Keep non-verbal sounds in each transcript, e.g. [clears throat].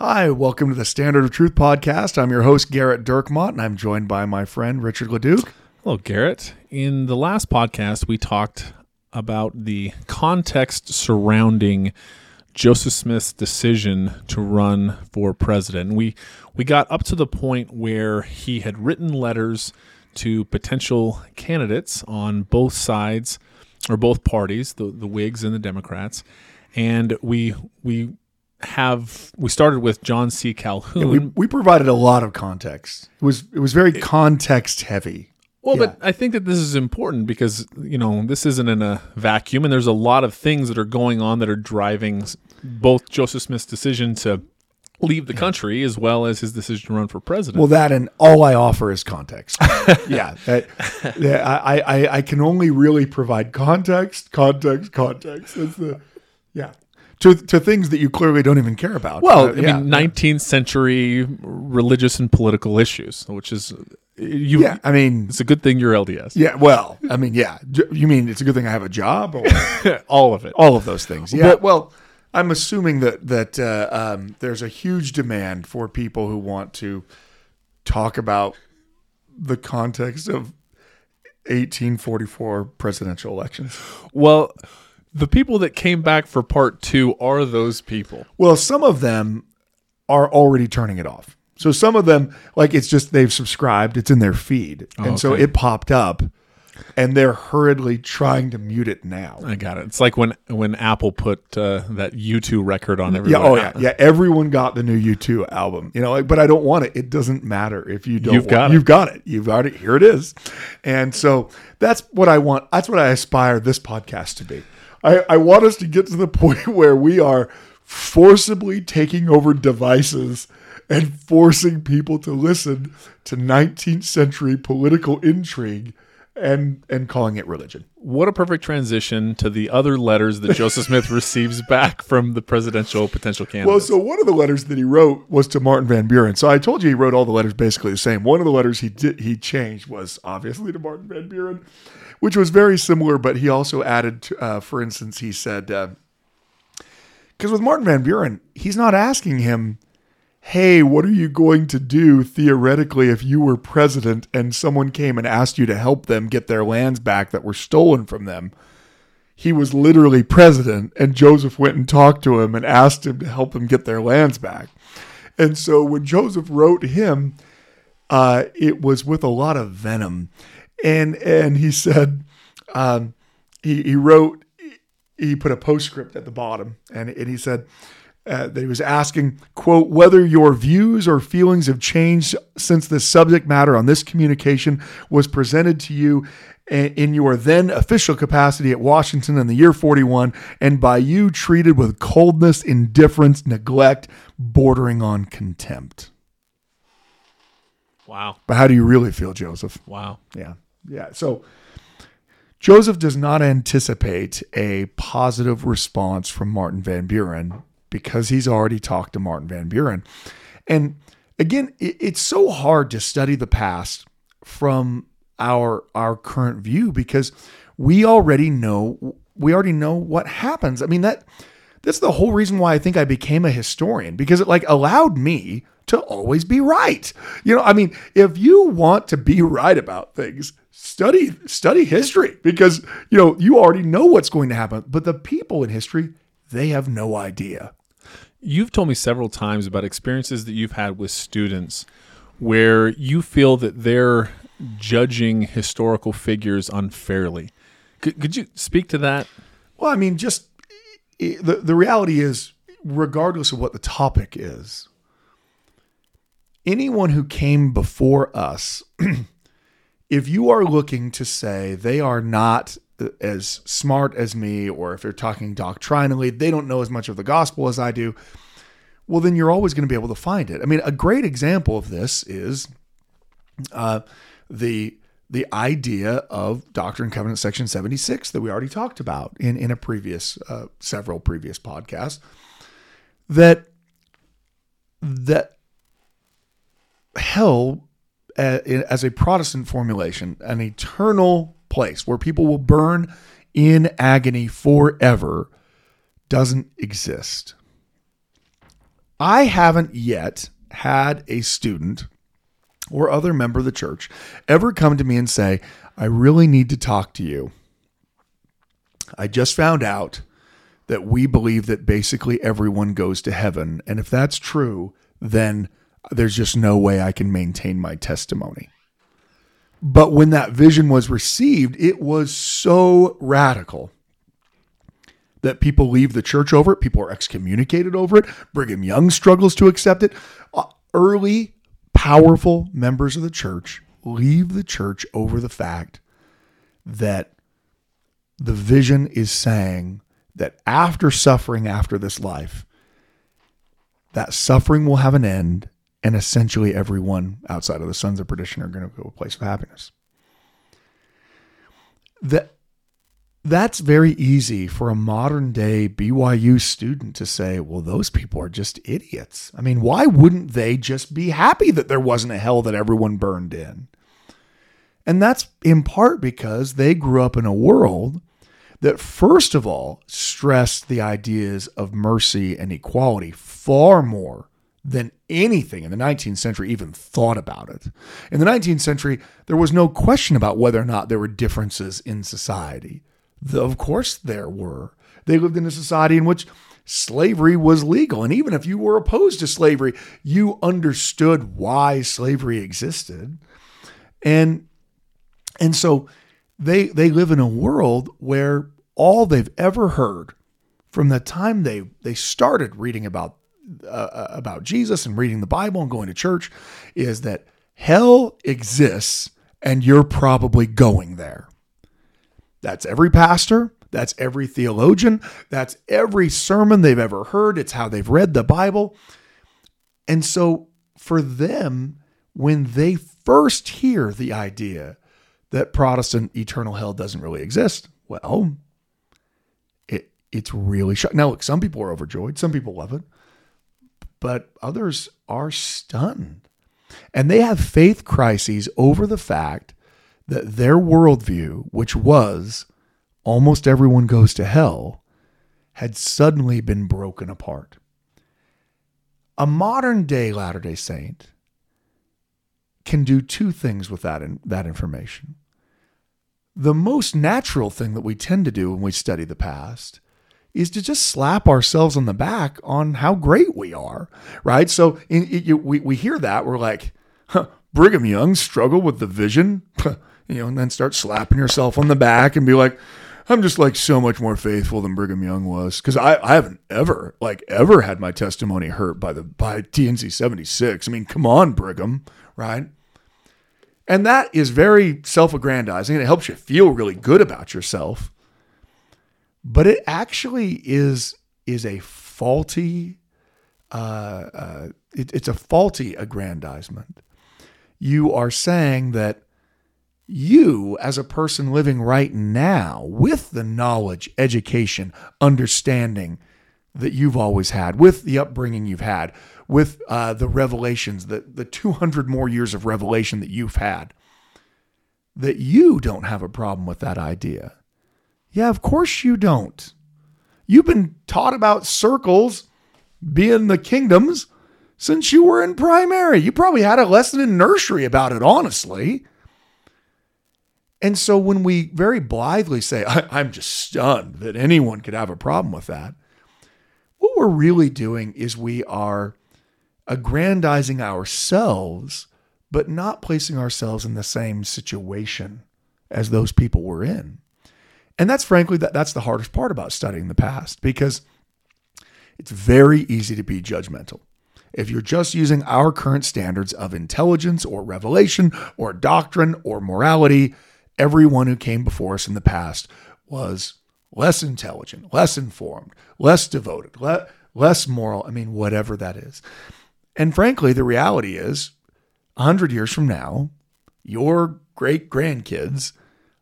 Hi, welcome to the Standard of Truth podcast. I'm your host, Gerrit Dirkmaat, and I'm joined by my friend, Richard Leduc. Hello, Gerrit. In the last podcast, we talked about the context surrounding Joseph Smith's decision to run for president. We we got up to the point where he had written letters to potential candidates on both sides or both parties, the, the Whigs and the Democrats. And we we have we started with John C. Calhoun. We, we provided a lot of context. It was it was very context heavy. Well, Yeah. but I think that this is important because you know this isn't in a vacuum, and there's a lot of things that are going on that are driving both Joseph Smith's decision to leave the country as well as his decision to run for president. Well, that and all I offer is context. [laughs] yeah, that, yeah. I, I I can only really provide context, context, context. That's the yeah to to things that you clearly don't even care about. well, Uh, I yeah. mean, 19th century religious and political issues, which is you. yeah. I mean, It's a good thing you're LDS. yeah. Well, I mean, yeah. You mean it's a good thing I have a job? Or? [laughs] all of it. all of those things. Yeah. well, I'm assuming that that uh, um, there's a huge demand for people who want to talk about the context of 1844 presidential elections. Well, the people that came back for part two are those people. Well, some of them are already turning it off. So some of them, like it's just they've subscribed, it's in their feed, and so it popped up, and they're hurriedly trying to mute it now. I got it. It's like when when Apple put uh, that U2 record on Yeah. everyone. Oh yeah. Yeah. Everyone got the new U2 album. You know, like, but I don't want it. It doesn't matter if you don't. You've got it. You've got it. You've got it. Here it is. And so that's what I want. That's what I aspire this podcast to be. I, I want us to get to the [laughs] point where we are forcibly taking over devices and forcing people to listen to 19th century political intrigue and and calling it religion. What a perfect transition to the other letters that Joseph Smith [laughs] receives back from the presidential potential candidate. Well, so one of the letters that he wrote was to Martin Van Buren. So I told you he wrote all the letters basically the same. One of the letters he did he changed was obviously to Martin Van Buren, which was very similar. But he also added, to, uh, for instance, he said because with Martin Van Buren, he's not asking him, "Hey, what are you going to do theoretically if you were president and someone came and asked you to help them get their lands back that were stolen from them?" he was literally president and Joseph went and talked to him and asked him to help them get their lands back. And so when Joseph wrote him, uh, it was with a lot of venom. And and he said um, he, he wrote he put a postscript at the bottom and, and he said uh, that he was asking quote whether your views or feelings have changed since the subject matter on this communication was presented to you in your then official capacity at Washington in the year 41 and by you treated with coldness, indifference, neglect, bordering on contempt. wow. But how do you really feel, Joseph? Wow. Yeah. Yeah. So Joseph does not anticipate a positive response from Martin Van Buren because he's already talked to Martin Van Buren. And again, it, it's so hard to study the past from our our current view because we already know we already know what happens. I mean that that's the whole reason why I think I became a historian because it like allowed me to always be right. You know, I mean, if you want to be right about things, study study history because you know you already know what's going to happen. But the people in history, they have no idea. You've told me several times about experiences that you've had with students where you feel that they're judging historical figures unfairly. Could, could you speak to that? Well, I mean, just the the reality is, regardless of what the topic is, anyone who came before us, [clears throat] if you are looking to say they are not as smart as me, or if they're talking doctrinally, they don't know as much of the gospel as I do. well, then you're always going to be able to find it. I mean, a great example of this is uh, the the idea of Doctrine and Covenant section 76 that we already talked about in, in a previous uh, several previous podcasts that that hell uh, as a Protestant formulation an eternal place where people will burn in agony forever doesn't exist. I haven't yet had a student or other member of the church ever come to me and say, I really need to talk to you. I just found out that we believe that basically everyone goes to heaven. And if that's true, then there's just no way I can maintain my testimony. But when that vision was received, it was so radical that people leave the church over it. People are excommunicated over it. Brigham Young struggles to accept it. Uh, early, powerful members of the church leave the church over the fact that the vision is saying that after suffering after this life, that suffering will have an end, and essentially everyone outside of the sons of perdition are going to go to a place of happiness. That that's very easy for a modern day BYU student to say, well, those people are just idiots. I mean, why wouldn't they just be happy that there wasn't a hell that everyone burned in? And that's in part because they grew up in a world that, first of all, stressed the ideas of mercy and equality far more than anything in the 19th century even thought about it. In the 19th century, there was no question about whether or not there were differences in society. Of course, there were. They lived in a society in which slavery was legal. And even if you were opposed to slavery, you understood why slavery existed. And and so they they live in a world where all they've ever heard from the time they they started reading about uh, uh about Jesus and reading the Bible and going to church is that hell exists and you're probably going there. That's every pastor. That's every theologian. That's every sermon they've ever heard. It's how they've read the Bible. And so for them, when they first hear the idea that Protestant eternal hell doesn't really exist, well, it it's really shocking. Now, look, some people are overjoyed, some people love it, but others are stunned. And they have faith crises over the fact that their worldview, which was almost everyone goes to hell, had suddenly been broken apart. A modern day Latter day Saint can do two things with that, in, that information. The most natural thing that we tend to do when we study the past is to just slap ourselves on the back on how great we are, right? So in, it, we, we hear that, we're like, huh, Brigham Young struggled with the vision. [laughs] you know, and then start slapping yourself on the back and be like, I'm just like so much more faithful than Brigham Young was because I, I haven't ever like ever had my testimony hurt by the by D&C 76. I mean, come on, Brigham, right? And that is very self-aggrandizing and it helps you feel really good about yourself. But it actually is is a faulty uh, uh, it, it's a faulty aggrandizement. You are saying that you, as a person living right now, with the knowledge, education, understanding that you've always had, with the upbringing you've had, with uh, the revelations, the, the 200 more years of revelation that you've had, that you don't have a problem with that idea. Yeah, of course you don't. You've been taught about circles being the kingdoms since you were in primary. You probably had a lesson in nursery about it, honestly. And so when we very blithely say, I'm just stunned that anyone could have a problem with that, what we're really doing is we are aggrandizing ourselves, but not placing ourselves in the same situation as those people were in. And that's frankly that that's the hardest part about studying the past because it's very easy to be judgmental. If you're just using our current standards of intelligence or revelation or doctrine or morality, everyone who came before us in the past was less intelligent, less informed, less devoted, le- less moral. I mean, whatever that is. And frankly, the reality is 100 years from now, your great grandkids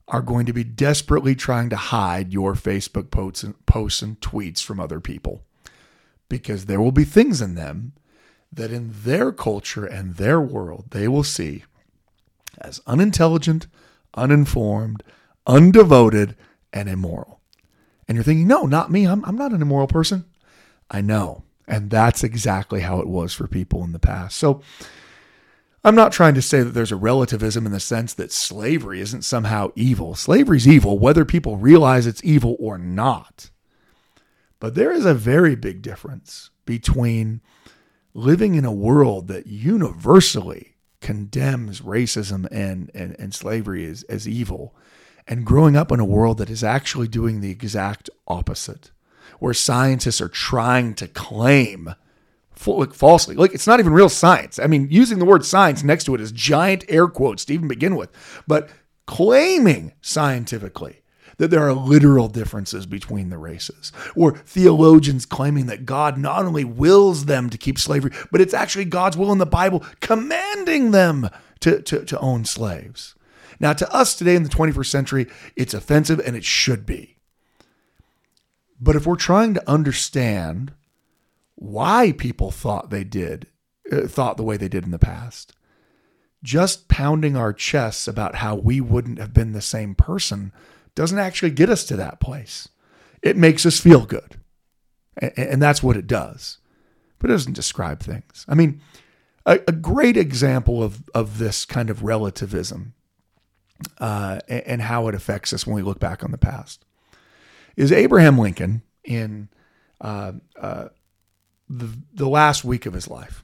are going to be desperately trying to hide your Facebook posts and, posts and tweets from other people because there will be things in them that in their culture and their world they will see as unintelligent, uninformed, undevoted, and immoral. And you're thinking, no, not me. I'm, I'm not an immoral person. I know. And that's exactly how it was for people in the past. So I'm not trying to say that there's a relativism in the sense that slavery isn't somehow evil. Slavery's evil, whether people realize it's evil or not. But there is a very big difference between living in a world that universally condemns racism and, and, and slavery as, as evil and growing up in a world that is actually doing the exact opposite where scientists are trying to claim falsely. Like it's not even real science. I mean, using the word science next to it is giant air quotes to even begin with, but claiming scientifically that there are literal differences between the races, or theologians claiming that God not only wills them to keep slavery, but it's actually God's will in the Bible commanding them to, to, to own slaves. Now, to us today in the 21st century, it's offensive and it should be. But if we're trying to understand why people thought they did, uh, thought the way they did in the past, just pounding our chests about how we wouldn't have been the same person doesn't actually get us to that place. It makes us feel good. And that's what it does. But it doesn't describe things. I mean, a, a great example of, of this kind of relativism uh, and how it affects us when we look back on the past is Abraham Lincoln in uh, uh, the, the last week of his life.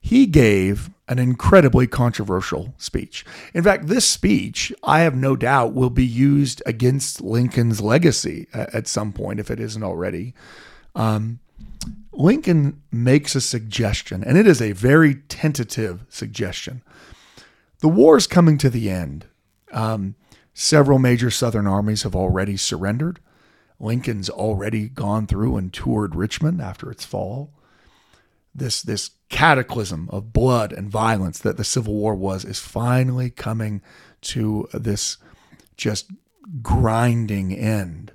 He gave an incredibly controversial speech. In fact, this speech, I have no doubt, will be used against Lincoln's legacy at some point, if it isn't already. Um, Lincoln makes a suggestion, and it is a very tentative suggestion. The war is coming to the end. Um, several major Southern armies have already surrendered. Lincoln's already gone through and toured Richmond after its fall. This, this cataclysm of blood and violence that the Civil War was is finally coming to this just grinding end.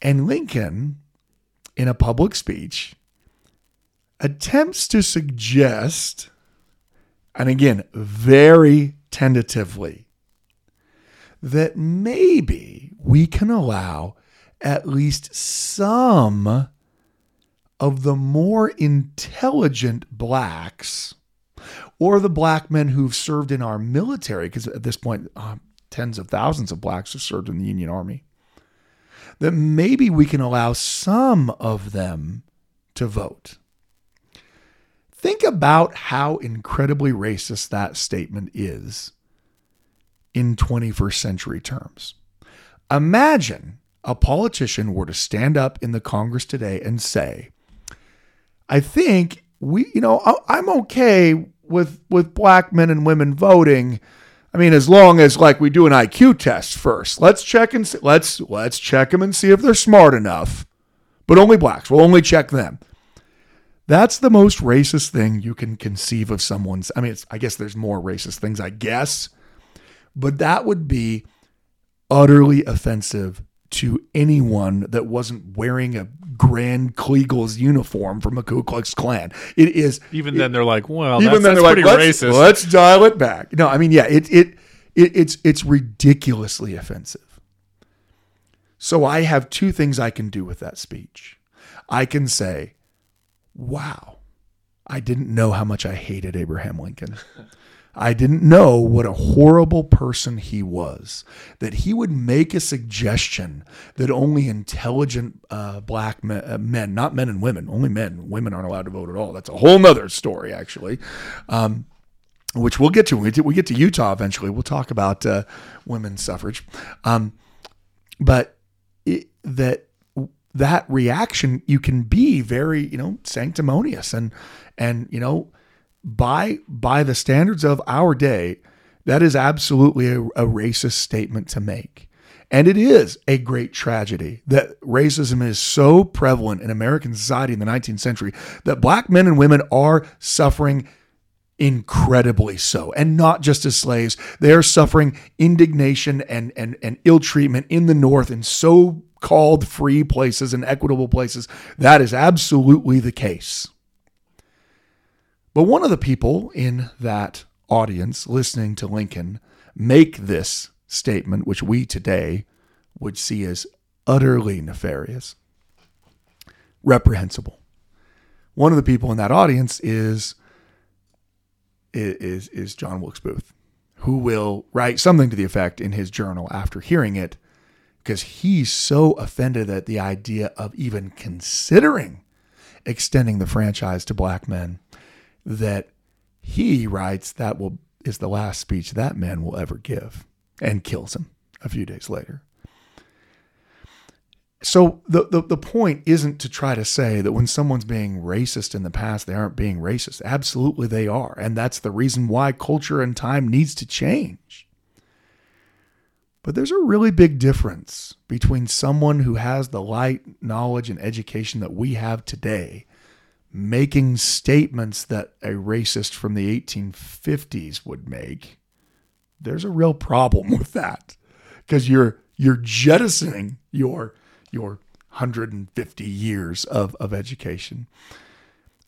And Lincoln, in a public speech, attempts to suggest, and again, very tentatively, that maybe we can allow at least some of the more intelligent blacks or the black men who've served in our military, because at this point, uh, tens of thousands of blacks have served in the Union Army, that maybe we can allow some of them to vote. Think about how incredibly racist that statement is in 21st century terms. Imagine a politician were to stand up in the Congress today and say, I think we, you know, I'm okay with with black men and women voting. I mean, as long as like we do an IQ test first, let's check and see, let's let's check them and see if they're smart enough. But only blacks. We'll only check them. That's the most racist thing you can conceive of someone's. I mean, I guess there's more racist things, I guess, but that would be utterly offensive to anyone that wasn't wearing a Grand Kleagles uniform from a Ku Klux Klan. It is even then they're like, well, even then they're like, let's, racist. Let's dial it back. No, I mean, yeah, it, it it it's it's ridiculously offensive. So I have two things I can do with that speech. I can say, "Wow, I didn't know how much I hated Abraham Lincoln." [laughs] I didn't know what a horrible person he was. That he would make a suggestion that only intelligent uh, black men, uh, men, not men and women, only men, women aren't allowed to vote at all. That's a whole nother story, actually. Um, which we'll get to. We, we get to Utah eventually. We'll talk about uh, women's suffrage. Um, but it, that that reaction, you can be very, you know, sanctimonious and and you know by by the standards of our day, that is absolutely a, a racist statement to make. And it is a great tragedy that racism is so prevalent in American society in the 19th century that black men and women are suffering incredibly so. And not just as slaves they are suffering indignation and and and ill treatment in the north in so called free places and equitable places. That is absolutely the case but one of the people in that audience listening to Lincoln make this statement which we today would see as utterly nefarious reprehensible. One of the people in that audience is is is John Wilkes Booth, who will write something to the effect in his journal after hearing it, because he's so offended at the idea of even considering extending the franchise to black men that he writes that will is the last speech that man will ever give and kills him a few days later. So the, the the point isn't to try to say that when someone's being racist in the past, they aren't being racist. Absolutely they are. And that's the reason why culture and time needs to change. But there's a really big difference between someone who has the light knowledge and education that we have today making statements that a racist from the 1850s would make. There's a real problem [laughs] with that because you're you're jettisoning your your 150 years of, of education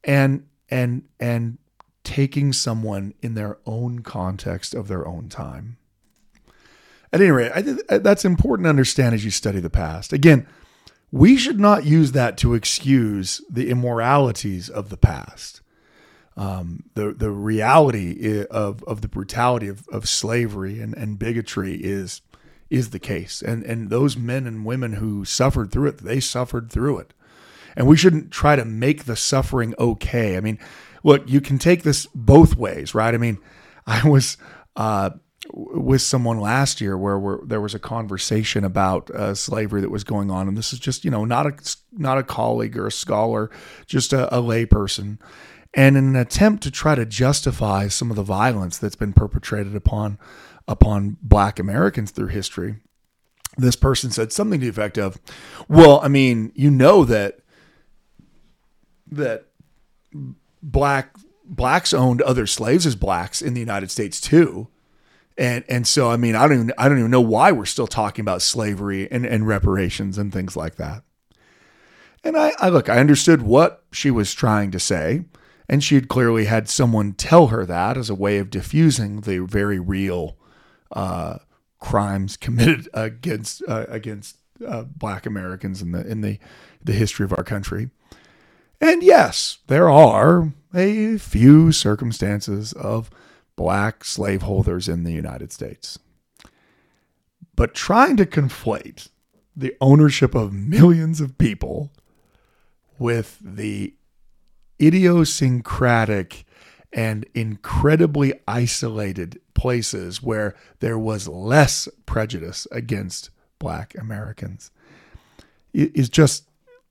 and and and taking someone in their own context of their own time at any rate I, uh, that's important to understand as you study the past again we should not use that to excuse the immoralities of the past um, the the reality of of the brutality of, of slavery and, and bigotry is is the case. And and those men and women who suffered through it, they suffered through it. And we shouldn't try to make the suffering okay. I mean, look, you can take this both ways, right? I mean, [laughs] I was uh, with someone last year where there was a conversation about uh, slavery that was going on, and this is just you know not a not a colleague or a scholar, just a, a layperson, and in an attempt to try to justify some of the violence that's been perpetrated upon upon black Americans through history. This person said something to the effect of, well, I mean, you know that that black blacks owned other slaves as blacks in the United States too. And and so I mean I don't even I don't even know why we're still talking about slavery and, and reparations and things like that. And I, I look, I understood what she was trying to say, and she had clearly had someone tell her that as a way of diffusing the very real uh, crimes committed [laughs] against uh, against uh, Black Americans in the in the the history of our country. And yes, there are a few circumstances of black slaveholders in the United States. But trying to conflate the ownership of millions of people with the idiosyncratic and incredibly isolated places where there was less prejudice against black Americans is just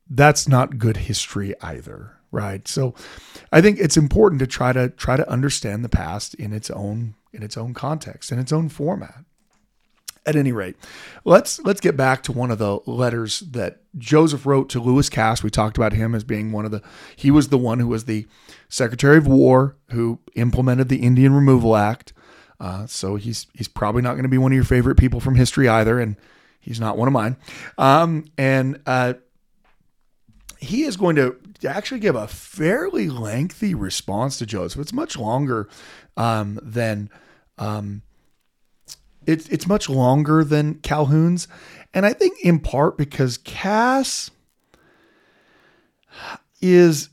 that's not good history either right so i think it's important to try to try to understand the past in its own in its own context in its own format at any rate, let's let's get back to one of the letters that Joseph wrote to Lewis Cass. We talked about him as being one of the he was the one who was the Secretary of War who implemented the Indian Removal Act. Uh, so he's he's probably not going to be one of your favorite people from history either, and he's not one of mine. Um, and uh, he is going to actually give a fairly lengthy response to Joseph. It's much longer um, than. Um, it's it's much longer than Calhoun's, and I think in part because Cass is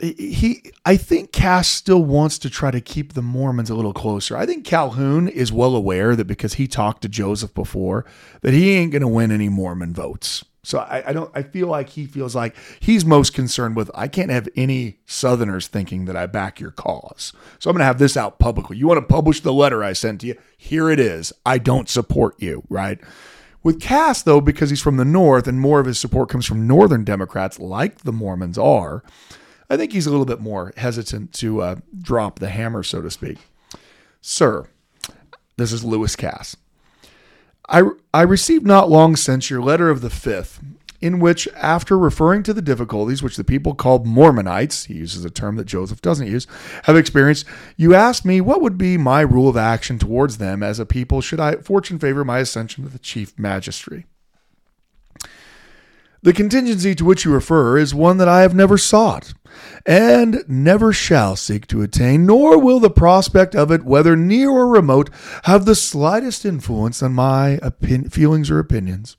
he I think Cass still wants to try to keep the Mormons a little closer. I think Calhoun is well aware that because he talked to Joseph before that he ain't going to win any Mormon votes. So I, I, don't. I feel like he feels like he's most concerned with. I can't have any Southerners thinking that I back your cause. So I'm going to have this out publicly. You want to publish the letter I sent to you? Here it is. I don't support you. Right. With Cass though, because he's from the North and more of his support comes from Northern Democrats, like the Mormons are. I think he's a little bit more hesitant to uh, drop the hammer, so to speak. Sir, this is Lewis Cass. I, I received not long since your letter of the fifth, in which, after referring to the difficulties which the people called Mormonites, he uses a term that Joseph doesn't use, have experienced, you asked me what would be my rule of action towards them as a people should I fortune favor my ascension to the chief magistracy. The contingency to which you refer is one that I have never sought, and never shall seek to attain, nor will the prospect of it, whether near or remote, have the slightest influence on my opin- feelings or opinions.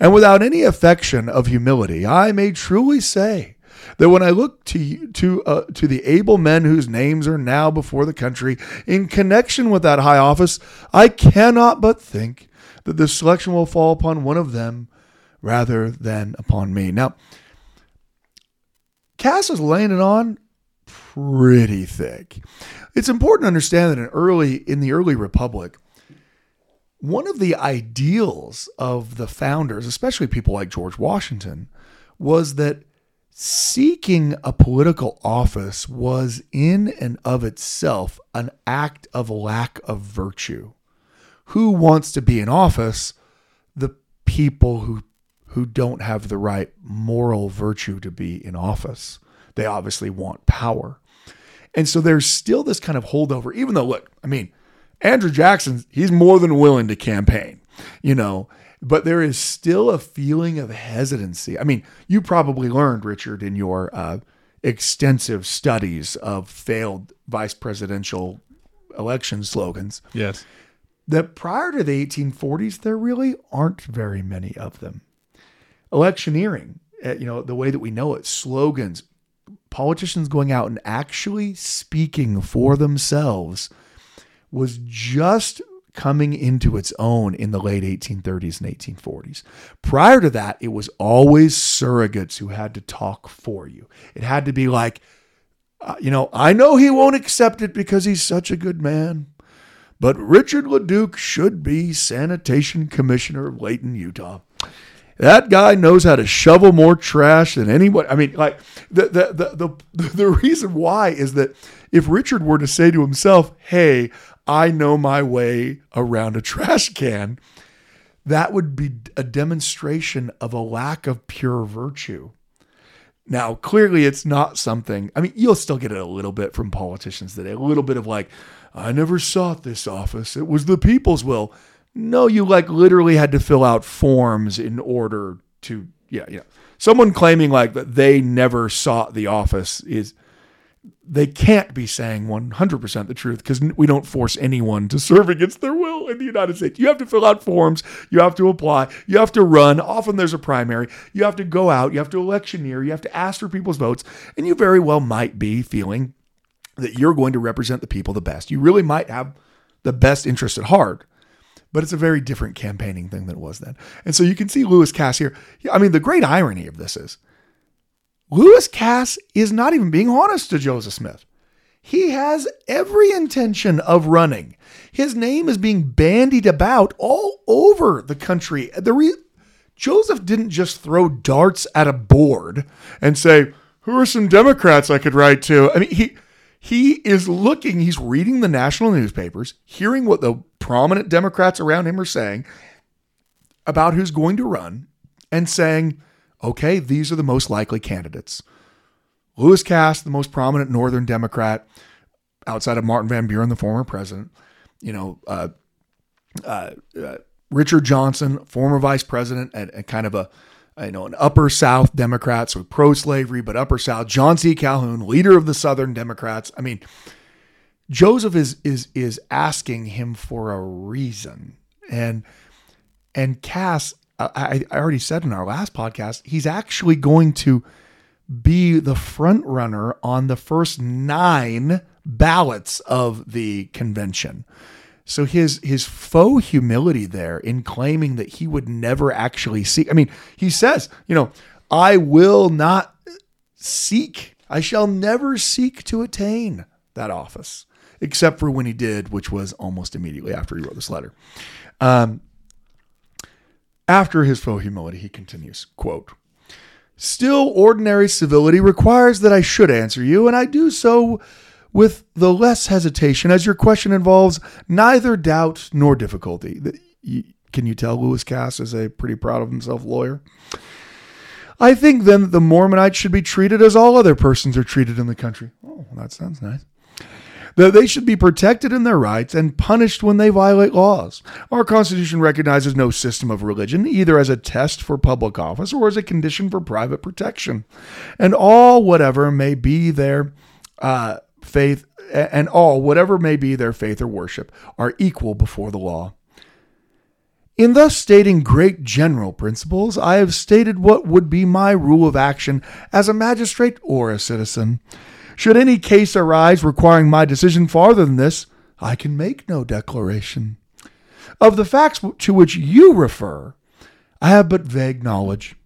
And without any affection of humility, I may truly say that when I look to to uh, to the able men whose names are now before the country in connection with that high office, I cannot but think that the selection will fall upon one of them rather than upon me. Now, Cass is laying it on pretty thick. It's important to understand that in early in the early republic, one of the ideals of the founders, especially people like George Washington, was that seeking a political office was in and of itself an act of lack of virtue. Who wants to be in office? The people who who don't have the right moral virtue to be in office. They obviously want power. And so there's still this kind of holdover, even though, look, I mean, Andrew Jackson, he's more than willing to campaign, you know, but there is still a feeling of hesitancy. I mean, you probably learned, Richard, in your uh, extensive studies of failed vice presidential election slogans. Yes. That prior to the 1840s, there really aren't very many of them electioneering, uh, you know, the way that we know it, slogans, politicians going out and actually speaking for themselves was just coming into its own in the late 1830s and 1840s. Prior to that, it was always surrogates who had to talk for you. It had to be like, uh, you know, I know he won't accept it because he's such a good man, but Richard LeDuc should be sanitation commissioner of Layton, Utah. That guy knows how to shovel more trash than anyone. I mean, like the the the the, the reason why is that if Richard were to say to himself, "Hey, I know my way around a trash can," that would be a demonstration of a lack of pure virtue. Now, clearly, it's not something. I mean, you'll still get it a little bit from politicians today. A little bit of like, "I never sought this office; it was the people's will." No, you like literally had to fill out forms in order to, yeah, yeah. Someone claiming like that they never sought the office is, they can't be saying 100% the truth because we don't force anyone to serve against their will in the United States. You have to fill out forms, you have to apply, you have to run. Often there's a primary. You have to go out, you have to electioneer, you have to ask for people's votes, and you very well might be feeling that you're going to represent the people the best. You really might have the best interest at heart but it's a very different campaigning thing than it was then. And so you can see Lewis Cass here. I mean, the great irony of this is Lewis Cass is not even being honest to Joseph Smith. He has every intention of running. His name is being bandied about all over the country. The re- Joseph didn't just throw darts at a board and say, "Who are some Democrats I could write to?" I mean, he he is looking, he's reading the national newspapers, hearing what the prominent Democrats around him are saying about who's going to run, and saying, okay, these are the most likely candidates. Lewis Cass, the most prominent Northern Democrat outside of Martin Van Buren, the former president, you know, uh, uh, uh, Richard Johnson, former vice president, and, and kind of a you know, an upper South Democrat, so pro slavery, but upper South. John C. Calhoun, leader of the Southern Democrats. I mean, Joseph is is is asking him for a reason, and and Cass, I, I already said in our last podcast, he's actually going to be the front runner on the first nine ballots of the convention. So his his faux humility there in claiming that he would never actually seek. I mean, he says, you know, I will not seek. I shall never seek to attain that office, except for when he did, which was almost immediately after he wrote this letter. Um, after his faux humility, he continues, quote, Still, ordinary civility requires that I should answer you, and I do so with the less hesitation as your question involves neither doubt nor difficulty. can you tell Lewis Cass is a pretty proud of himself lawyer? I think then that the Mormonites should be treated as all other persons are treated in the country. Oh, that sounds nice. That they should be protected in their rights and punished when they violate laws. Our Constitution recognizes no system of religion, either as a test for public office or as a condition for private protection. And all whatever may be their uh, faith, and all whatever may be their faith or worship, are equal before the law. In thus stating great general principles, I have stated what would be my rule of action as a magistrate or a citizen. Should any case arise requiring my decision farther than this, I can make no declaration. Of the facts to which you refer, I have but vague knowledge.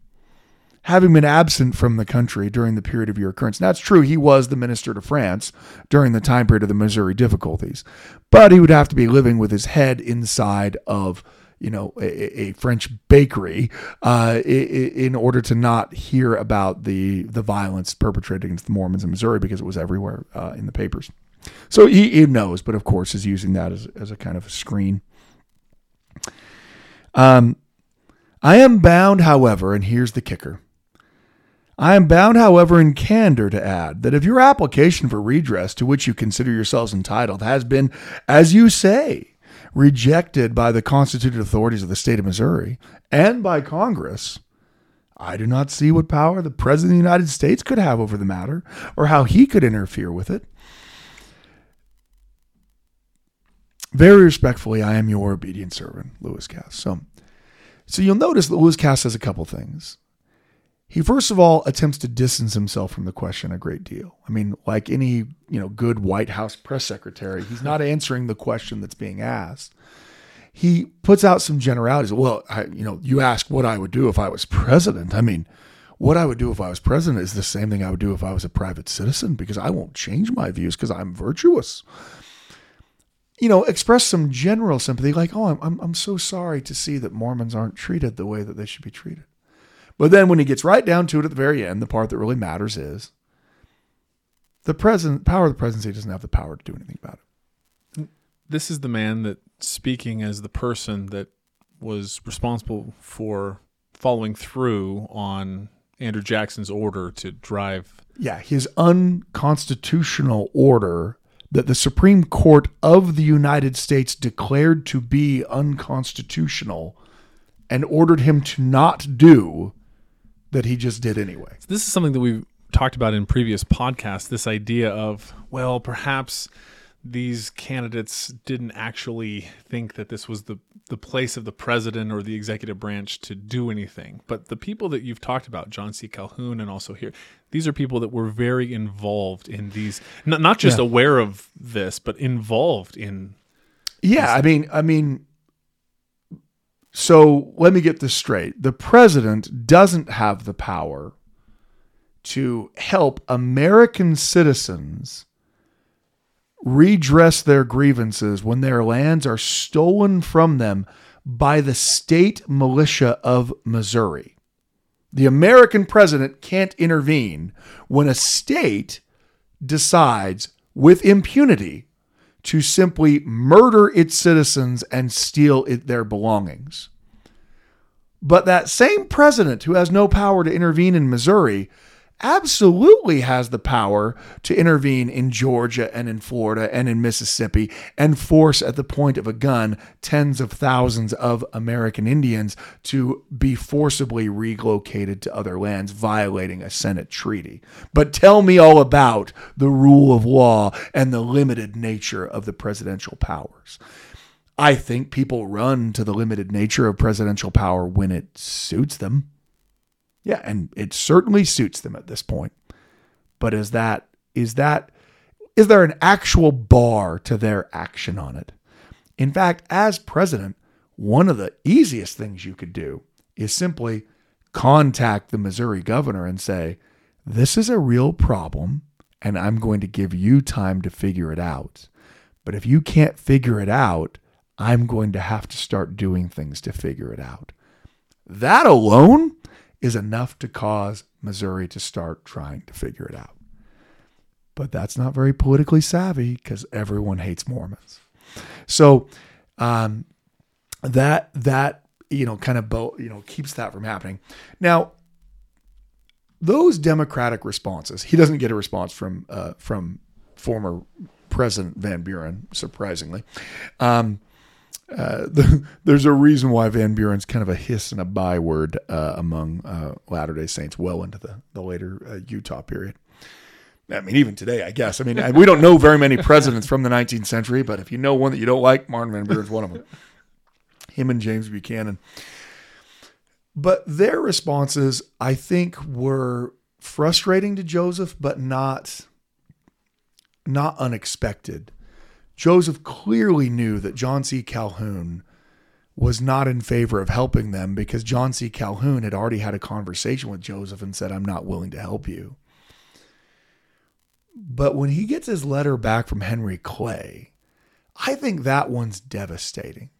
Having been absent from the country during the period of your occurrence, that's true, he was the minister to France during the time period of the Missouri difficulties, but he would have to be living with his head inside of you know a, a French bakery uh, in order to not hear about the the violence perpetrated against the Mormons in Missouri because it was everywhere uh, in the papers. So he, he knows, but of course is using that as, as a kind of a screen. Um, I am bound, however, and here's the kicker. I am bound, however, in candor to add that if your application for redress to which you consider yourselves entitled has been, as you say, rejected by the constituted authorities of the state of Missouri and by Congress, I do not see what power the President of the United States could have over the matter or how he could interfere with it. Very respectfully, I am your obedient servant, Lewis Cass. So, so you'll notice that Lewis Cass says a couple things. He first of all attempts to distance himself from the question a great deal. I mean, like any, you know, good White House press secretary, he's not answering the question that's being asked. He puts out some generalities. Well, I, you know, you ask what I would do if I was president. I mean, what I would do if I was president is the same thing I would do if I was a private citizen because I won't change my views because I'm virtuous. You know, express some general sympathy, like, oh, I'm, I'm, I'm so sorry to see that Mormons aren't treated the way that they should be treated. But then when he gets right down to it at the very end, the part that really matters is the president power of the presidency doesn't have the power to do anything about it. This is the man that speaking as the person that was responsible for following through on Andrew Jackson's order to drive. Yeah, his unconstitutional order that the Supreme Court of the United States declared to be unconstitutional and ordered him to not do that he just did anyway. This is something that we've talked about in previous podcasts this idea of, well, perhaps these candidates didn't actually think that this was the, the place of the president or the executive branch to do anything. But the people that you've talked about, John C. Calhoun and also here, these are people that were very involved in these, not, not just yeah. aware of this, but involved in. Yeah, I mean, I mean, so let me get this straight. The president doesn't have the power to help American citizens redress their grievances when their lands are stolen from them by the state militia of Missouri. The American president can't intervene when a state decides with impunity to simply murder its citizens and steal it, their belongings. But that same president who has no power to intervene in Missouri absolutely has the power to intervene in Georgia and in Florida and in Mississippi and force at the point of a gun tens of thousands of American Indians to be forcibly relocated to other lands, violating a Senate treaty. But tell me all about the rule of law and the limited nature of the presidential powers. I think people run to the limited nature of presidential power when it suits them. Yeah, and it certainly suits them at this point. But is that is that is there an actual bar to their action on it? In fact, as president, one of the easiest things you could do is simply contact the Missouri governor and say, This is a real problem, and I'm going to give you time to figure it out. But if you can't figure it out, I'm going to have to start doing things to figure it out. That alone is enough to cause Missouri to start trying to figure it out. But that's not very politically savvy because everyone hates Mormons. So, um, that that you know kind of bo- you know keeps that from happening. Now, those democratic responses, he doesn't get a response from uh, from former President Van Buren, surprisingly. Um, uh, the, [laughs] there's a reason why Van Buren's kind of a hiss and a byword uh, among uh, Latter Day Saints well into the the later uh, Utah period. I mean, even today, I guess. I mean, we don't know very many presidents from the 19th century, but if you know one that you don't like, Martin Van Buren's one of them. Him and James Buchanan. But their responses, I think, were frustrating to Joseph, but not not unexpected. Joseph clearly knew that John C. Calhoun was not in favor of helping them because John C. Calhoun had already had a conversation with Joseph and said, I'm not willing to help you. But when he gets his letter back from Henry Clay, I think that one's devastating.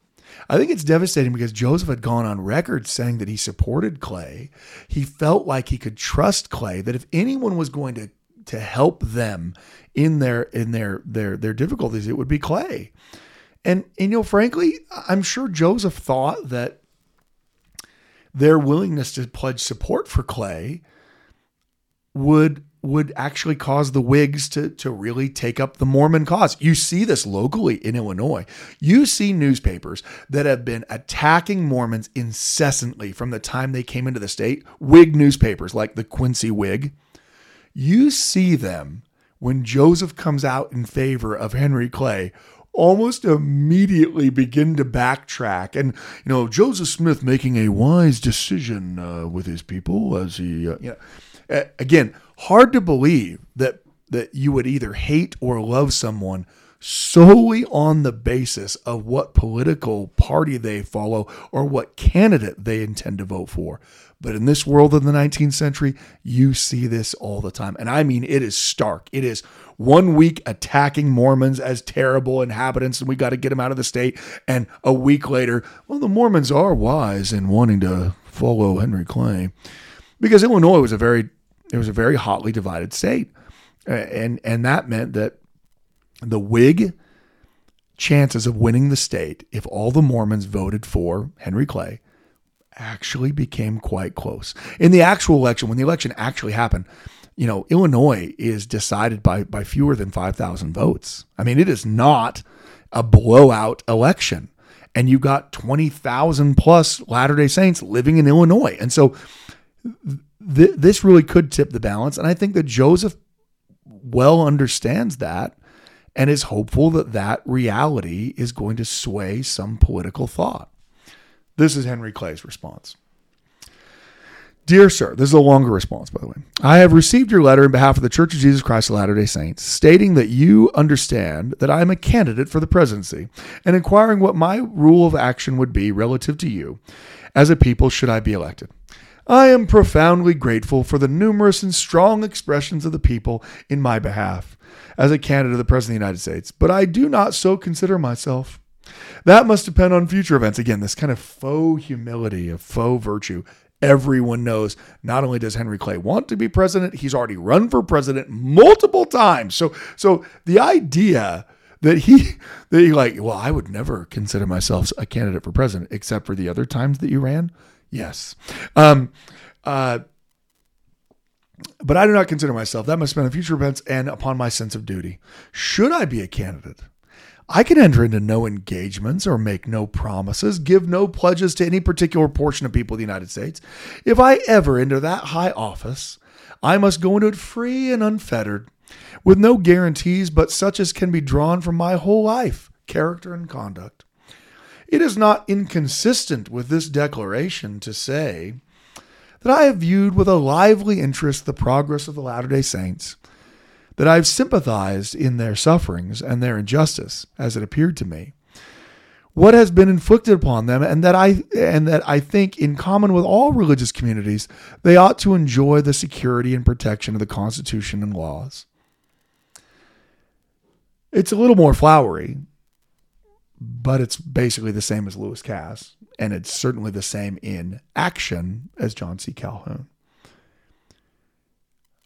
I think it's devastating because Joseph had gone on record saying that he supported Clay. He felt like he could trust Clay, that if anyone was going to to help them in their in their their their difficulties, it would be Clay. And, and you know, frankly, I'm sure Joseph thought that their willingness to pledge support for Clay would would actually cause the Whigs to, to really take up the Mormon cause. You see this locally in Illinois. You see newspapers that have been attacking Mormons incessantly from the time they came into the state, Whig newspapers like the Quincy Whig. You see them when Joseph comes out in favor of Henry Clay almost immediately begin to backtrack. And, you know, Joseph Smith making a wise decision uh, with his people as he, uh, you know, again, hard to believe that that you would either hate or love someone solely on the basis of what political party they follow or what candidate they intend to vote for. But in this world of the 19th century, you see this all the time. And I mean, it is stark. It is one week attacking Mormons as terrible inhabitants and we got to get them out of the state. And a week later, well, the Mormons are wise in wanting to follow Henry Clay. Because Illinois was a very it was a very hotly divided state. And and that meant that the Whig chances of winning the state if all the Mormons voted for Henry Clay actually became quite close. In the actual election, when the election actually happened, you know, Illinois is decided by by fewer than 5,000 votes. I mean, it is not a blowout election. And you've got 20,000 plus Latter-day Saints living in Illinois. And so th- this really could tip the balance. And I think that Joseph well understands that and is hopeful that that reality is going to sway some political thought. This is Henry Clay's response. Dear sir, this is a longer response, by the way. I have received your letter in behalf of the Church of Jesus Christ of Latter day Saints, stating that you understand that I am a candidate for the presidency and inquiring what my rule of action would be relative to you as a people should I be elected. I am profoundly grateful for the numerous and strong expressions of the people in my behalf as a candidate of the President of the United States, but I do not so consider myself. That must depend on future events. Again, this kind of faux humility, of faux virtue. Everyone knows not only does Henry Clay want to be president, he's already run for president multiple times. So, so the idea that he [laughs] that he like, well, I would never consider myself a candidate for president except for the other times that you ran. Yes. Um, uh, but I do not consider myself. That must depend on future events and upon my sense of duty. Should I be a candidate? I can enter into no engagements or make no promises, give no pledges to any particular portion of people of the United States. If I ever enter that high office, I must go into it free and unfettered, with no guarantees but such as can be drawn from my whole life, character, and conduct. It is not inconsistent with this declaration to say that I have viewed with a lively interest the progress of the Latter day Saints, that I have sympathized in their sufferings and their injustice, as it appeared to me, what has been inflicted upon them, and that I and that I think, in common with all religious communities, they ought to enjoy the security and protection of the Constitution and laws. It's a little more flowery, but it's basically the same as Lewis Cass, and it's certainly the same in action as John C. Calhoun.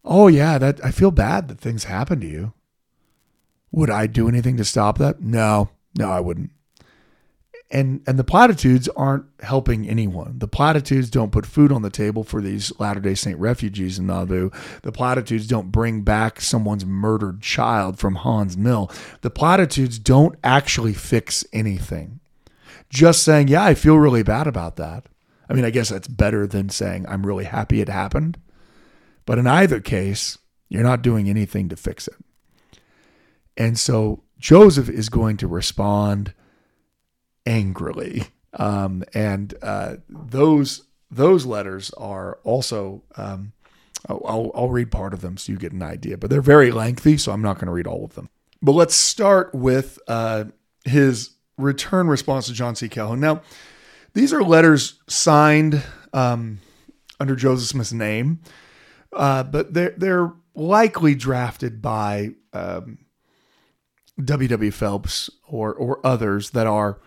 Oh yeah, that I feel bad that things happen to you. Would I do anything to stop that? No, no, I wouldn't. and and the platitudes aren't helping anyone. The platitudes don't put food on the table for these Latter Day Saint refugees in Nauvoo. The platitudes don't bring back someone's murdered child from Haun's Mill. The platitudes don't actually fix anything. Just saying, yeah, I feel really bad about that. I mean, I guess that's better than saying I'm really happy it happened. But in either case, you're not doing anything to fix it. And so Joseph is going to respond angrily. Um, and uh, those those letters are also um, I'll, I'll read part of them so you get an idea, but they're very lengthy, so I'm not going to read all of them. But let's start with uh, his return response to John C. Calhoun. Now, these are letters signed um, under Joseph Smith's name, uh, but they're they're likely drafted by um, W. W. Phelps or or others that are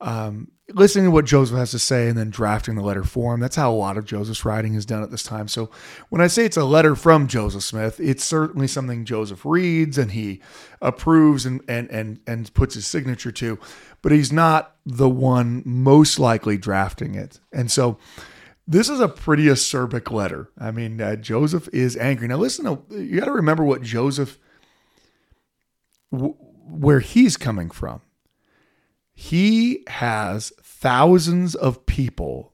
um, listening to what Joseph has to say and then drafting the letter for him. That's how a lot of Joseph's writing is done at this time. So when I say it's a letter from Joseph Smith, it's certainly something Joseph reads and he approves and and and and puts his signature to, but he's not the one most likely drafting it. And so this is a pretty acerbic letter. I mean, uh, Joseph is angry. Now listen, to, you got to remember what Joseph w- where he's coming from he has thousands of people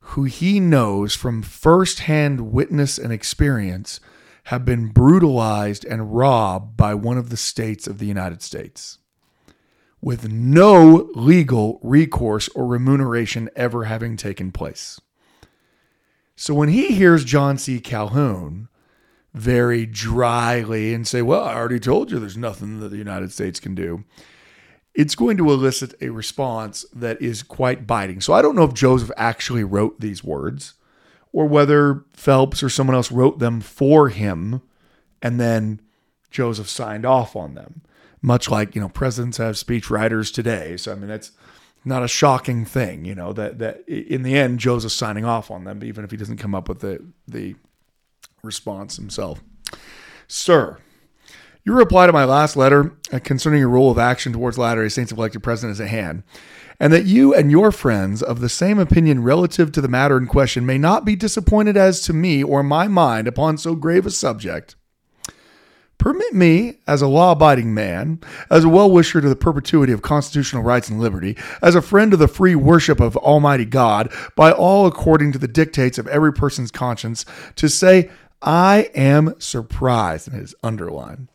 who he knows from firsthand witness and experience have been brutalized and robbed by one of the states of the United States with no legal recourse or remuneration ever having taken place. So when he hears John C. Calhoun very dryly and say, Well, I already told you there's nothing that the United States can do, it's going to elicit a response that is quite biting. So I don't know if Joseph actually wrote these words or whether Phelps or someone else wrote them for him and then Joseph signed off on them. Much like, you know, presidents have speech writers today. So I mean that's not a shocking thing, you know, that that in the end Joseph's signing off on them, even if he doesn't come up with the the response himself. Sir, your reply to my last letter uh, concerning your rule of action towards Latter day Saints elected president is at hand, and that you and your friends of the same opinion relative to the matter in question may not be disappointed as to me or my mind upon so grave a subject. Permit me, as a law abiding man, as a well wisher to the perpetuity of constitutional rights and liberty, as a friend of the free worship of Almighty God, by all according to the dictates of every person's conscience, to say, I am surprised, and it is underlined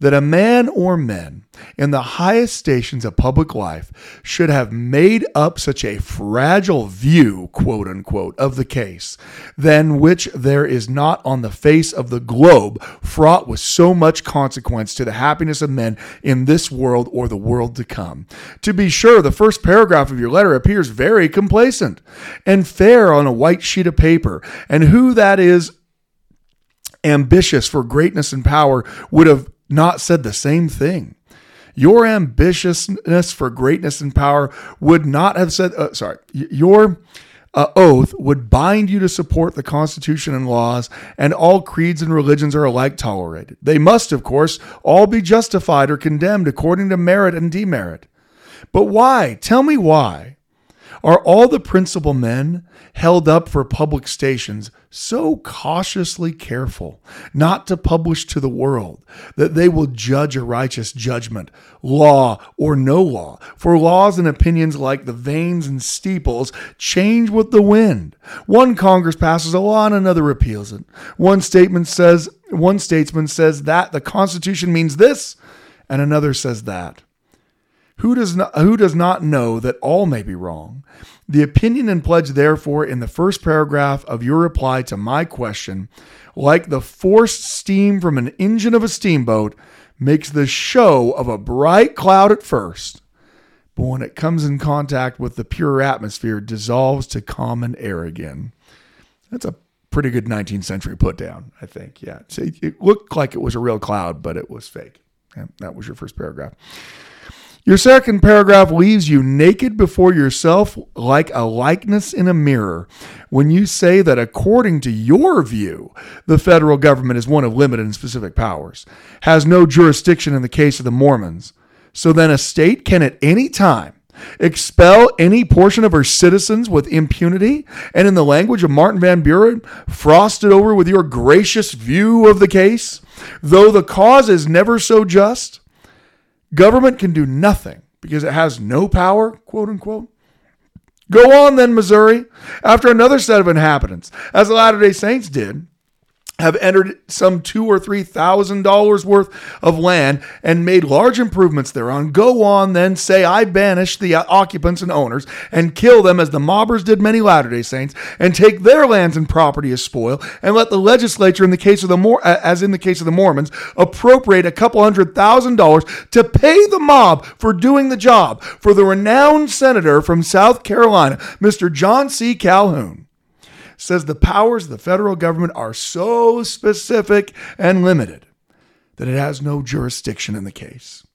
that a man or men in the highest stations of public life should have made up such a fragile view, quote unquote, of the case, than which there is not on the face of the globe, fraught with so much consequence to the happiness of men in this world or the world to come. To be sure, the first paragraph of your letter appears very complacent and fair on a white sheet of paper, and who that is ambitious for greatness and power would have not said the same thing. Your ambitiousness for greatness and power would not have said, uh, sorry, your uh, oath would bind you to support the Constitution and laws, and all creeds and religions are alike tolerated. They must, of course, all be justified or condemned according to merit and demerit. But why? Tell me why. Are all the principal men held up for public stations so cautiously careful not to publish to the world that they will judge a righteous judgment, law or no law? For laws and opinions, like the vanes and steeples, change with the wind. One Congress passes a law and another repeals it. One statement says, one statesman says that the Constitution means this, and another says that. Who does not, who does not know that all may be wrong? The opinion and pledge, therefore, in the first paragraph of your reply to my question, like the forced steam from an engine of a steamboat, makes the show of a bright cloud at first, but when it comes in contact with the pure atmosphere, dissolves to common air again. That's a pretty good 19th century put down, I think. Yeah. it looked like it was a real cloud, but it was fake. That was your first paragraph. Your second paragraph leaves you naked before yourself like a likeness in a mirror when you say that according to your view, the federal government is one of limited and specific powers, has no jurisdiction in the case of the Mormons. So then a state can at any time expel any portion of her citizens with impunity, and in the language of Martin Van Buren, frost it over with your gracious view of the case, though the cause is never so just, government can do nothing because it has no power, quote unquote. Go on then, Missouri, after another set of inhabitants, as the Latter day Saints did, have entered some two or three thousand dollars worth of land and made large improvements thereon. Go on, then say, I banish the occupants and owners and kill them as the mobbers did many Latter Day Saints, and take their lands and property as spoil, and let the legislature, in the case of the Mor- as in the case of the Mormons, appropriate a couple hundred thousand dollars to pay the mob for doing the job for the renowned senator from South Carolina, Mr. John C. Calhoun says the powers of the federal government are so specific and limited that it has no jurisdiction in the case.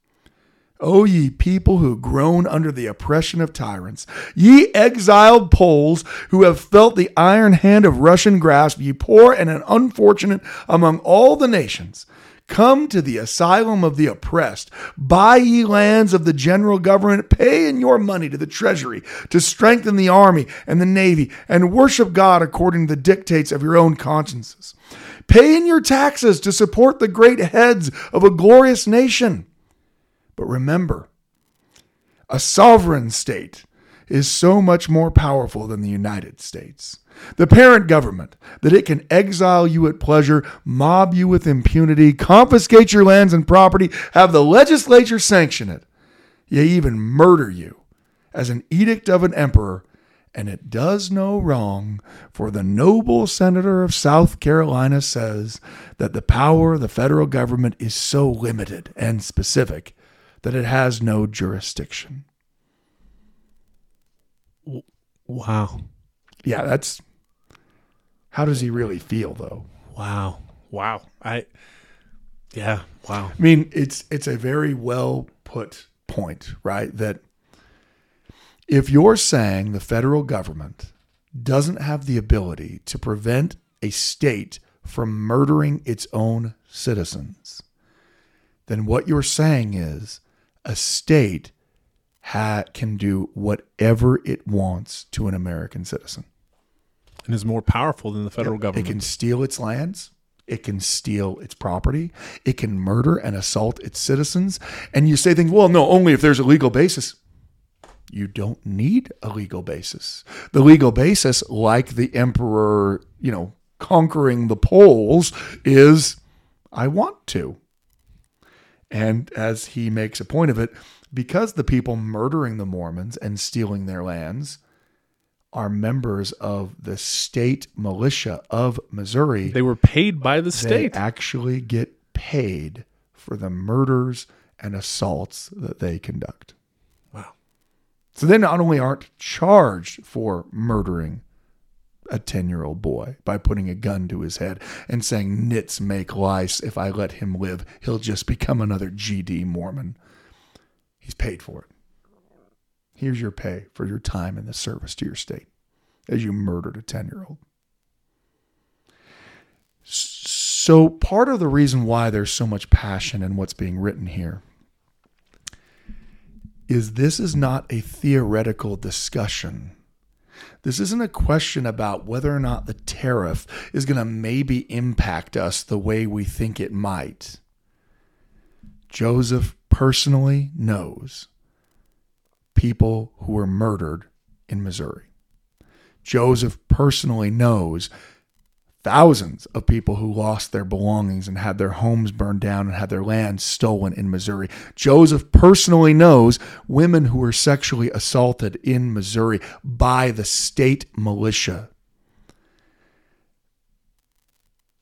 O ye people who groan under the oppression of tyrants, ye exiled Poles who have felt the iron hand of Russian grasp, ye poor and unfortunate among all the nations, Come to the asylum of the oppressed. Buy ye lands of the general government. Pay in your money to the treasury to strengthen the army and the navy and worship God according to the dictates of your own consciences. Pay in your taxes to support the great heads of a glorious nation. But remember, a sovereign state is so much more powerful than the United States. The parent government, that it can exile you at pleasure, mob you with impunity, confiscate your lands and property, have the legislature sanction it, yea, even murder you as an edict of an emperor, and it does no wrong, for the noble senator of South Carolina says that the power of the federal government is so limited and specific that it has no jurisdiction. Wow. Yeah, that's how does he really feel though? Wow. Wow. I yeah, wow. I mean, it's it's a very well put point, right? That if you're saying the federal government doesn't have the ability to prevent a state from murdering its own citizens, then what you're saying is a state ha- can do whatever it wants to an American citizen. And is more powerful than the federal government. It can steal its lands. It can steal its property. It can murder and assault its citizens. And you say things, well, no, only if there's a legal basis. You don't need a legal basis. The legal basis, like the emperor, you know, conquering the Poles, is I want to. And as he makes a point of it, because the people murdering the Mormons and stealing their lands are members of the state militia of Missouri, they were paid by the they state. actually get paid for the murders and assaults that they conduct. Wow. So they not only aren't charged for murdering a 10 year old boy by putting a gun to his head and saying, Nits make lice. If I let him live, he'll just become another GD Mormon. He's paid for it. Here's your pay for your time in the service to your state as you murdered a 10 year old. So, part of the reason why there's so much passion in what's being written here is this is not a theoretical discussion. This isn't a question about whether or not the tariff is going to maybe impact us the way we think it might. Joseph personally knows people who were murdered in Missouri. Joseph personally knows thousands of people who lost their belongings and had their homes burned down and had their land stolen in Missouri. Joseph personally knows women who were sexually assaulted in Missouri by the state militia.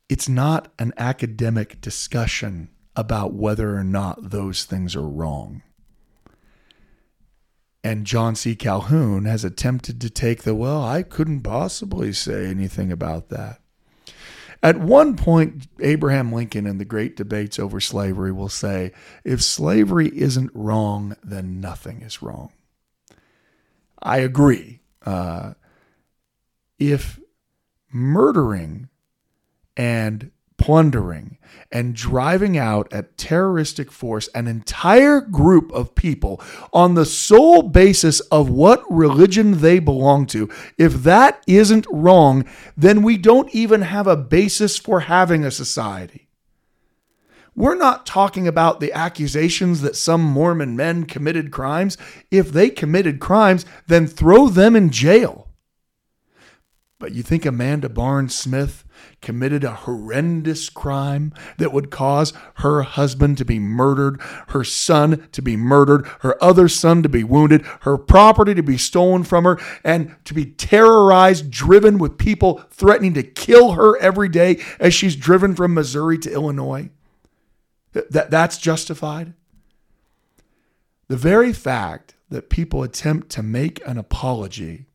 It's not an academic discussion about whether or not those things are wrong. And John C. Calhoun has attempted to take the, well, I couldn't possibly say anything about that. At one point, Abraham Lincoln in the great debates over slavery will say, if slavery isn't wrong, then nothing is wrong. I agree. Uh, if murdering and plundering and driving out at terroristic force an entire group of people on the sole basis of what religion they belong to, if that isn't wrong, then we don't even have a basis for having a society. We're not talking about the accusations that some Mormon men committed crimes. If they committed crimes, then throw them in jail. But you think Amanda Barnes Smith committed a horrendous crime that would cause her husband to be murdered, her son to be murdered, her other son to be wounded, her property to be stolen from her, and to be terrorized, driven with people threatening to kill her every day as she's driven from Missouri to Illinois? That, that's justified? The very fact that people attempt to make an apology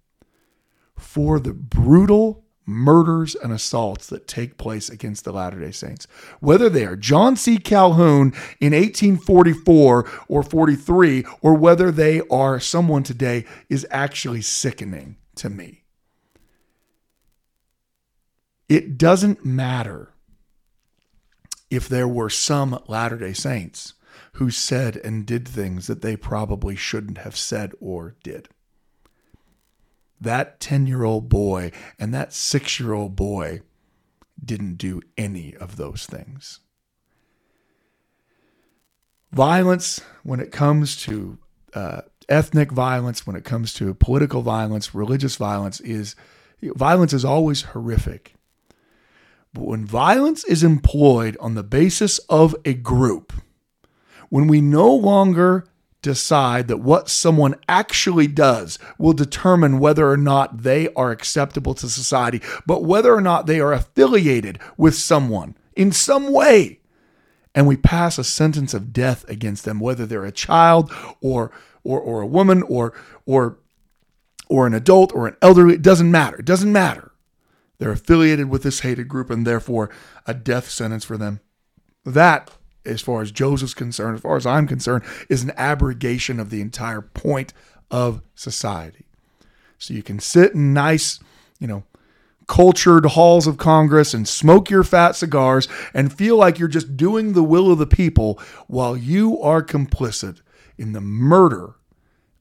for the brutal murders and assaults that take place against the Latter day Saints. Whether they are John C. Calhoun in 1844 or 43, or whether they are someone today, is actually sickening to me. It doesn't matter if there were some Latter day Saints who said and did things that they probably shouldn't have said or did that 10 year old boy and that six year old boy didn't do any of those things. Violence, when it comes to uh, ethnic violence, when it comes to political violence, religious violence, is violence is always horrific. But when violence is employed on the basis of a group, when we no longer decide that what someone actually does will determine whether or not they are acceptable to society, but whether or not they are affiliated with someone in some way. And we pass a sentence of death against them, whether they're a child or or, or a woman or or or an adult or an elderly, it doesn't matter. It doesn't matter. They're affiliated with this hated group and therefore a death sentence for them. That as far as Joseph's concerned, as far as I'm concerned, is an abrogation of the entire point of society. So you can sit in nice, you know, cultured halls of Congress and smoke your fat cigars and feel like you're just doing the will of the people while you are complicit in the murder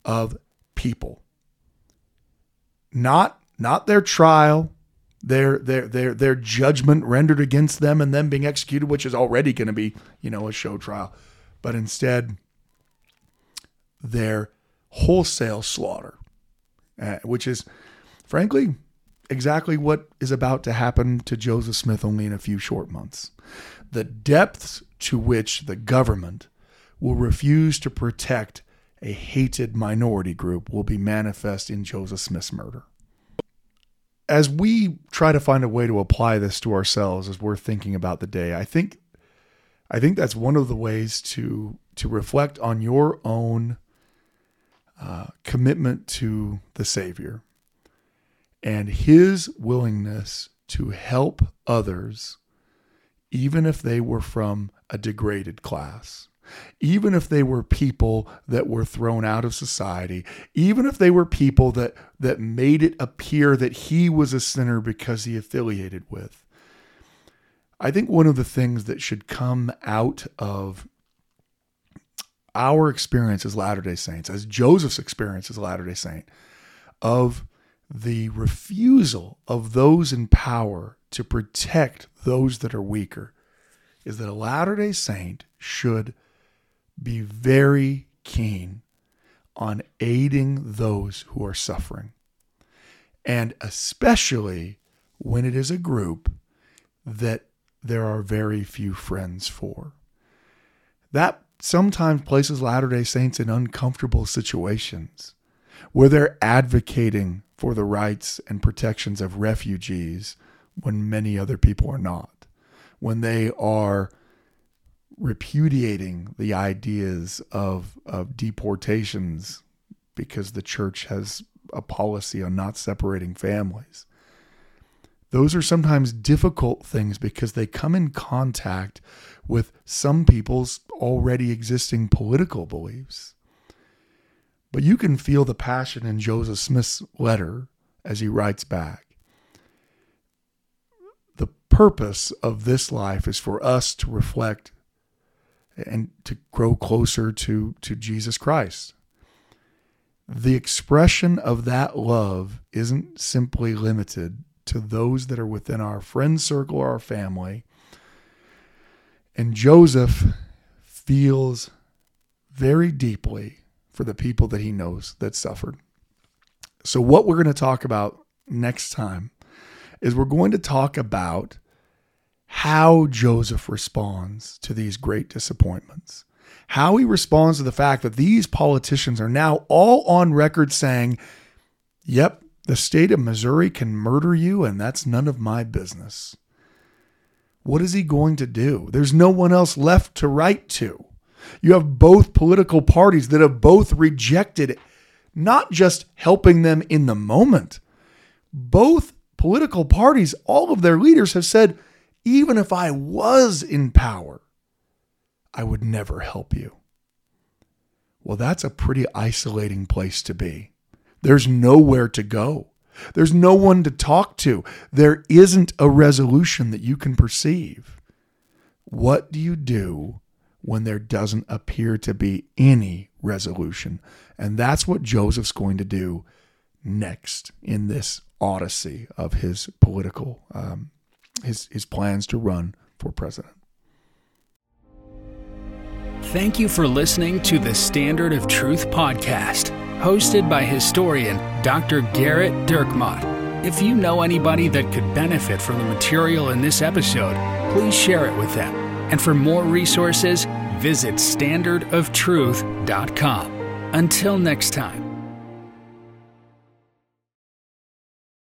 of people. Not not their trial, their their their their judgment rendered against them and them being executed, which is already going to be you know a show trial, but instead their wholesale slaughter, uh, which is frankly exactly what is about to happen to Joseph Smith only in a few short months. The depths to which the government will refuse to protect a hated minority group will be manifest in Joseph Smith's murder as we try to find a way to apply this to ourselves as we're thinking about the day, I think I think that's one of the ways to to reflect on your own uh, commitment to the Savior and His willingness to help others, even if they were from a degraded class even if they were people that were thrown out of society, even if they were people that, that made it appear that he was a sinner because he affiliated with. I think one of the things that should come out of our experience as Latter day Saints, as Joseph's experience as a Latter day Saint, of the refusal of those in power to protect those that are weaker, is that a Latter day Saint should be very keen on aiding those who are suffering. And especially when it is a group that there are very few friends for. That sometimes places Latter day Saints in uncomfortable situations where they're advocating for the rights and protections of refugees when many other people are not, when they are repudiating the ideas of, of deportations because the church has a policy on not separating families. Those are sometimes difficult things because they come in contact with some people's already existing political beliefs. But you can feel the passion in Joseph Smith's letter as he writes back The purpose of this life is for us to reflect and to grow closer to, to Jesus Christ. The expression of that love isn't simply limited to those that are within our friend circle or our family. And Joseph feels very deeply for the people that he knows that suffered. So, what we're going to talk about next time is we're going to talk about how Joseph responds to these great disappointments, how he responds to the fact that these politicians are now all on record saying, Yep, the state of Missouri can murder you, and that's none of my business. What is he going to do? There's no one else left to write to. You have both political parties that have both rejected not just helping them in the moment. Both political parties, all of their leaders have said, even if I was in power, I would never help you. Well, that's a pretty isolating place to be. There's nowhere to go. There's no one to talk to. There isn't a resolution that you can perceive. What do you do when there doesn't appear to be any resolution? And that's what Joseph's going to do next in this odyssey of his political, um, his, his plans to run for president. Thank you for listening to the Standard of Truth podcast, hosted by historian Dr. Gerrit Dirkmaat. If you know anybody that could benefit from the material in this episode, please share it with them. And for more resources, visit standardoftruth.com. Until next time.